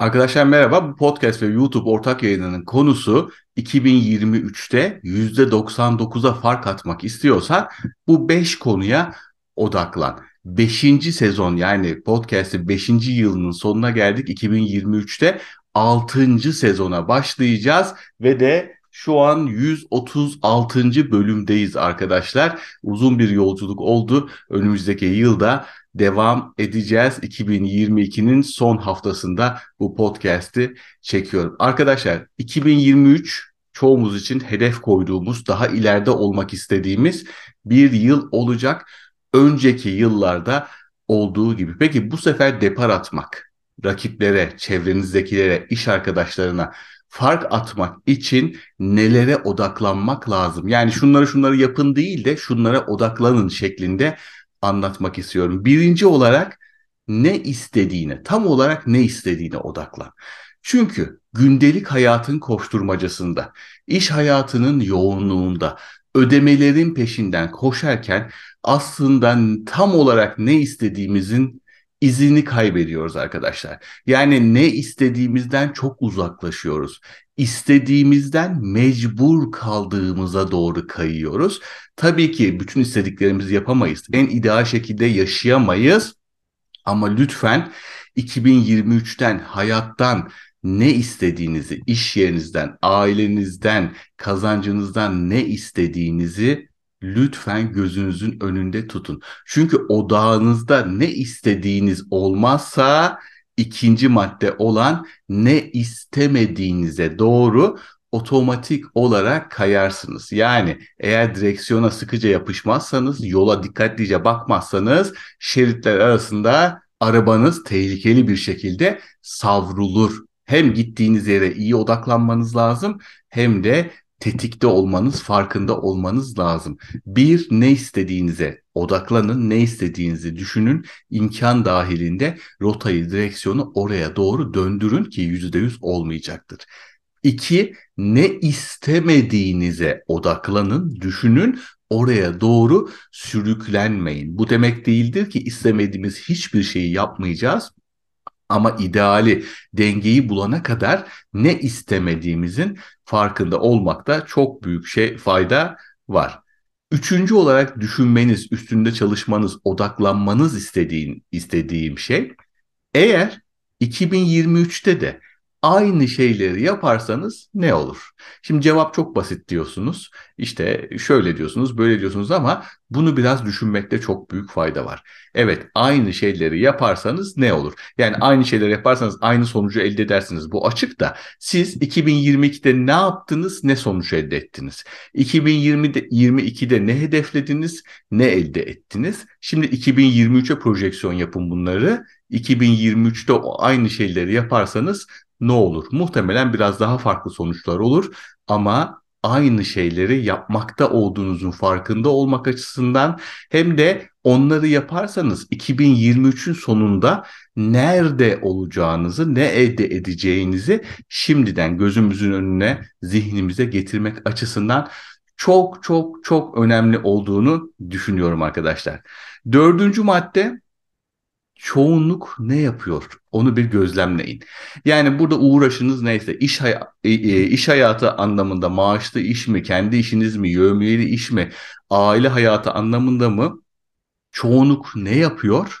Arkadaşlar merhaba. Bu podcast ve YouTube ortak yayınının konusu 2023'te %99'a fark atmak istiyorsan bu 5 konuya odaklan. 5. sezon yani podcast'in 5. yılının sonuna geldik. 2023'te 6. sezona başlayacağız ve de şu an 136. bölümdeyiz arkadaşlar. Uzun bir yolculuk oldu. Önümüzdeki yılda devam edeceğiz. 2022'nin son haftasında bu podcast'i çekiyorum. Arkadaşlar 2023 çoğumuz için hedef koyduğumuz, daha ileride olmak istediğimiz bir yıl olacak. Önceki yıllarda olduğu gibi. Peki bu sefer depar atmak, rakiplere, çevrenizdekilere, iş arkadaşlarına fark atmak için nelere odaklanmak lazım? Yani şunları şunları yapın değil de şunlara odaklanın şeklinde anlatmak istiyorum. Birinci olarak ne istediğine, tam olarak ne istediğine odaklan. Çünkü gündelik hayatın koşturmacasında, iş hayatının yoğunluğunda, ödemelerin peşinden koşarken aslında tam olarak ne istediğimizin izini kaybediyoruz arkadaşlar. Yani ne istediğimizden çok uzaklaşıyoruz. İstediğimizden mecbur kaldığımıza doğru kayıyoruz. Tabii ki bütün istediklerimizi yapamayız. En ideal şekilde yaşayamayız. Ama lütfen 2023'ten, hayattan ne istediğinizi, iş yerinizden, ailenizden, kazancınızdan ne istediğinizi lütfen gözünüzün önünde tutun. Çünkü odağınızda ne istediğiniz olmazsa ikinci madde olan ne istemediğinize doğru otomatik olarak kayarsınız. Yani eğer direksiyona sıkıca yapışmazsanız, yola dikkatlice bakmazsanız şeritler arasında arabanız tehlikeli bir şekilde savrulur. Hem gittiğiniz yere iyi odaklanmanız lazım hem de tetikte olmanız, farkında olmanız lazım. Bir, ne istediğinize odaklanın, ne istediğinizi düşünün. imkan dahilinde rotayı, direksiyonu oraya doğru döndürün ki yüzde yüz olmayacaktır. İki, ne istemediğinize odaklanın, düşünün, oraya doğru sürüklenmeyin. Bu demek değildir ki istemediğimiz hiçbir şeyi yapmayacağız. Ama ideali, dengeyi bulana kadar ne istemediğimizin farkında olmakta çok büyük şey fayda var. Üçüncü olarak düşünmeniz, üstünde çalışmanız, odaklanmanız istediğin, istediğim şey eğer 2023'te de aynı şeyleri yaparsanız ne olur? Şimdi cevap çok basit diyorsunuz. İşte şöyle diyorsunuz, böyle diyorsunuz ama bunu biraz düşünmekte çok büyük fayda var. Evet, aynı şeyleri yaparsanız ne olur? Yani aynı şeyleri yaparsanız aynı sonucu elde edersiniz. Bu açık da siz 2022'de ne yaptınız, ne sonuç elde ettiniz? 2020'de 22'de ne hedeflediniz, ne elde ettiniz? Şimdi 2023'e projeksiyon yapın bunları. 2023'te aynı şeyleri yaparsanız ne olur? Muhtemelen biraz daha farklı sonuçlar olur ama aynı şeyleri yapmakta olduğunuzun farkında olmak açısından hem de onları yaparsanız 2023'ün sonunda nerede olacağınızı, ne elde edeceğinizi şimdiden gözümüzün önüne, zihnimize getirmek açısından çok çok çok önemli olduğunu düşünüyorum arkadaşlar. Dördüncü madde çoğunluk ne yapıyor? Onu bir gözlemleyin. Yani burada uğraşınız neyse iş, hay e, e, iş hayatı anlamında maaşlı iş mi, kendi işiniz mi, yövmiyeli iş mi, aile hayatı anlamında mı çoğunluk ne yapıyor?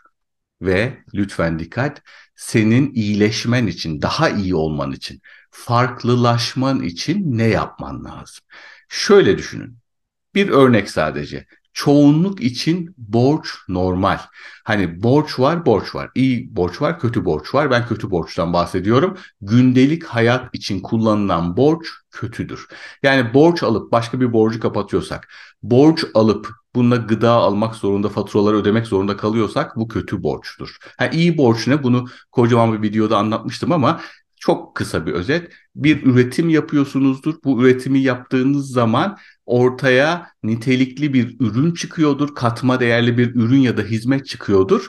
Ve lütfen dikkat senin iyileşmen için, daha iyi olman için, farklılaşman için ne yapman lazım? Şöyle düşünün. Bir örnek sadece çoğunluk için borç normal. Hani borç var, borç var. İyi borç var, kötü borç var. Ben kötü borçtan bahsediyorum. Gündelik hayat için kullanılan borç kötüdür. Yani borç alıp başka bir borcu kapatıyorsak, borç alıp bununla gıda almak zorunda, faturaları ödemek zorunda kalıyorsak bu kötü borçtur. Ha, iyi borç ne? Bunu kocaman bir videoda anlatmıştım ama çok kısa bir özet. Bir üretim yapıyorsunuzdur. Bu üretimi yaptığınız zaman ortaya nitelikli bir ürün çıkıyordur. Katma değerli bir ürün ya da hizmet çıkıyordur.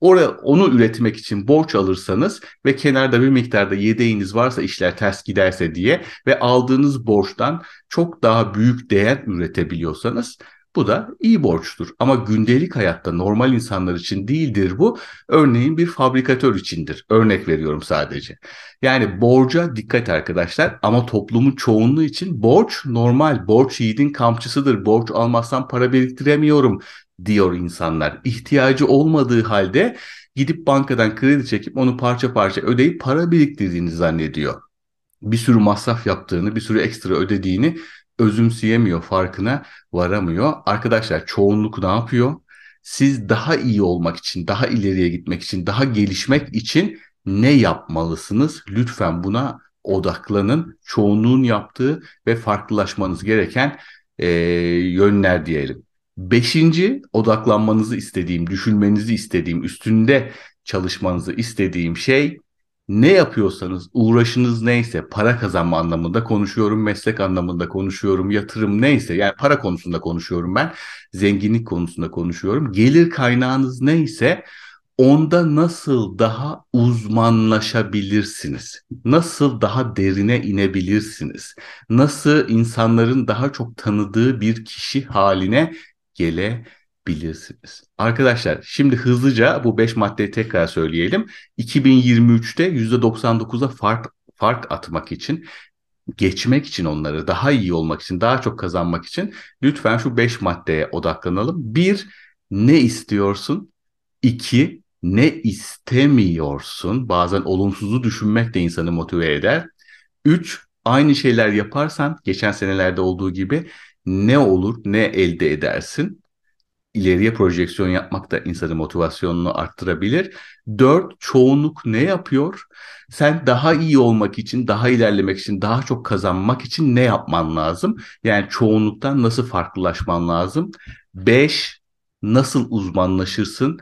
Oraya, onu üretmek için borç alırsanız ve kenarda bir miktarda yedeğiniz varsa işler ters giderse diye ve aldığınız borçtan çok daha büyük değer üretebiliyorsanız Bu da iyi borçtur. Ama gündelik hayatta normal insanlar için değildir bu. Örneğin bir fabrikatör içindir. Örnek veriyorum sadece. Yani borca dikkat arkadaşlar ama toplumun çoğunluğu için borç normal. Borç yiğidin kamçısıdır. Borç almazsam para biriktiremiyorum diyor insanlar. İhtiyacı olmadığı halde gidip bankadan kredi çekip onu parça parça ödeyip para biriktirdiğini zannediyor. Bir sürü masraf yaptığını, bir sürü ekstra ödediğini özümseyemiyor, farkına varamıyor. Arkadaşlar çoğunluk ne yapıyor? Siz daha iyi olmak için, daha ileriye gitmek için, daha gelişmek için ne yapmalısınız? Lütfen buna odaklanın. Çoğunluğun yaptığı ve farklılaşmanız gereken e, yönler diyelim. Beşinci odaklanmanızı istediğim, düşünmenizi istediğim, üstünde çalışmanızı istediğim şey ne yapıyorsanız, uğraşınız neyse, para kazanma anlamında konuşuyorum, meslek anlamında konuşuyorum, yatırım neyse, yani para konusunda konuşuyorum ben, zenginlik konusunda konuşuyorum. Gelir kaynağınız neyse onda nasıl daha uzmanlaşabilirsiniz? Nasıl daha derine inebilirsiniz? Nasıl insanların daha çok tanıdığı bir kişi haline gelebilirsiniz. Arkadaşlar şimdi hızlıca bu 5 maddeyi tekrar söyleyelim. 2023'te %99'a fark fark atmak için geçmek için onları daha iyi olmak için daha çok kazanmak için lütfen şu 5 maddeye odaklanalım. 1 ne istiyorsun? 2 ne istemiyorsun? Bazen olumsuzu düşünmek de insanı motive eder. 3 aynı şeyler yaparsan geçen senelerde olduğu gibi ne olur, ne elde edersin? İleriye projeksiyon yapmak da insanın motivasyonunu arttırabilir. Dört, çoğunluk ne yapıyor? Sen daha iyi olmak için, daha ilerlemek için, daha çok kazanmak için ne yapman lazım? Yani çoğunluktan nasıl farklılaşman lazım? Beş, nasıl uzmanlaşırsın?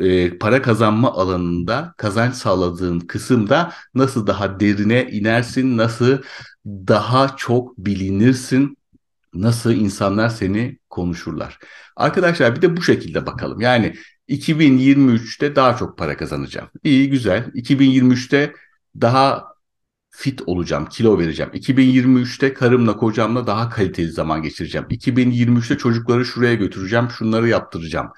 e, para kazanma alanında kazanç sağladığın kısımda nasıl daha derine inersin, nasıl daha çok bilinirsin, Nasıl insanlar seni konuşurlar. Arkadaşlar bir de bu şekilde bakalım. Yani 2023'te daha çok para kazanacağım. İyi güzel. 2023'te daha fit olacağım, kilo vereceğim. 2023'te karımla kocamla daha kaliteli zaman geçireceğim. 2023'te çocukları şuraya götüreceğim, şunları yaptıracağım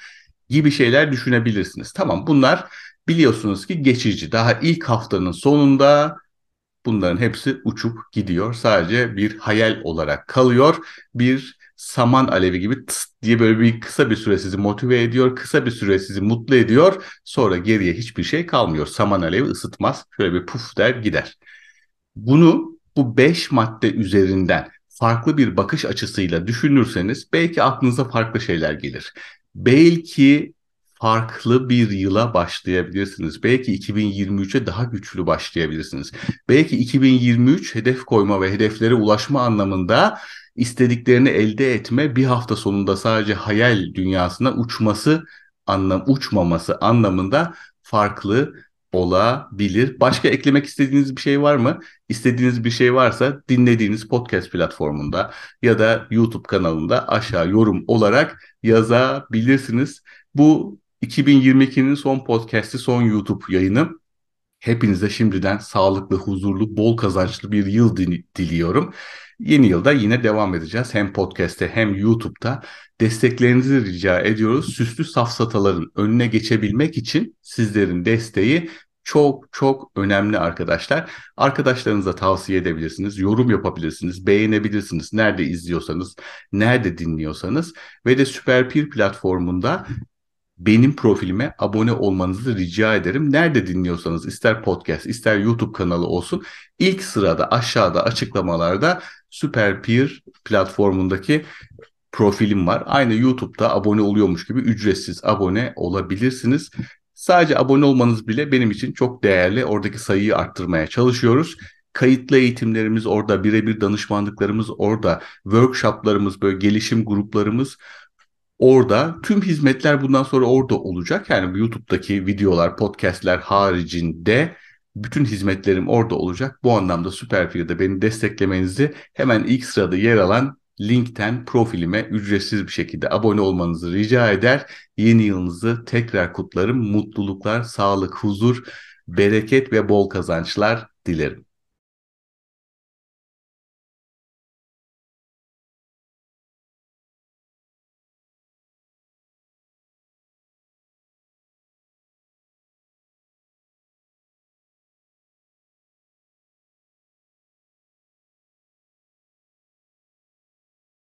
gibi şeyler düşünebilirsiniz. Tamam bunlar biliyorsunuz ki geçici. Daha ilk haftanın sonunda Bunların hepsi uçup gidiyor. Sadece bir hayal olarak kalıyor. Bir saman alevi gibi tıs diye böyle bir kısa bir süre sizi motive ediyor. Kısa bir süre sizi mutlu ediyor. Sonra geriye hiçbir şey kalmıyor. Saman alevi ısıtmaz. Şöyle bir puf der gider. Bunu bu beş madde üzerinden farklı bir bakış açısıyla düşünürseniz belki aklınıza farklı şeyler gelir. Belki farklı bir yıla başlayabilirsiniz. Belki 2023'e daha güçlü başlayabilirsiniz. Belki 2023 hedef koyma ve hedeflere ulaşma anlamında istediklerini elde etme bir hafta sonunda sadece hayal dünyasına uçması anlam uçmaması anlamında farklı olabilir. Başka eklemek istediğiniz bir şey var mı? İstediğiniz bir şey varsa dinlediğiniz podcast platformunda ya da YouTube kanalında aşağı yorum olarak yazabilirsiniz. Bu 2022'nin son podcast'i, son YouTube yayını. Hepinize şimdiden sağlıklı, huzurlu, bol kazançlı bir yıl diliyorum. Yeni yılda yine devam edeceğiz. Hem podcast'te hem YouTube'da desteklerinizi rica ediyoruz. Süslü safsataların önüne geçebilmek için sizlerin desteği çok çok önemli arkadaşlar. Arkadaşlarınıza tavsiye edebilirsiniz, yorum yapabilirsiniz, beğenebilirsiniz. Nerede izliyorsanız, nerede dinliyorsanız ve de Süper Peer platformunda benim profilime abone olmanızı rica ederim. Nerede dinliyorsanız ister podcast ister YouTube kanalı olsun ilk sırada aşağıda açıklamalarda Süper Peer platformundaki profilim var. Aynı YouTube'da abone oluyormuş gibi ücretsiz abone olabilirsiniz. Sadece abone olmanız bile benim için çok değerli. Oradaki sayıyı arttırmaya çalışıyoruz. Kayıtlı eğitimlerimiz orada, birebir danışmanlıklarımız orada, workshoplarımız, böyle gelişim gruplarımız Orada tüm hizmetler bundan sonra orada olacak. Yani YouTube'daki videolar, podcastler haricinde bütün hizmetlerim orada olacak. Bu anlamda Süperfil'de beni desteklemenizi hemen ilk sırada yer alan linkten profilime ücretsiz bir şekilde abone olmanızı rica eder. Yeni yılınızı tekrar kutlarım. Mutluluklar, sağlık, huzur, bereket ve bol kazançlar dilerim.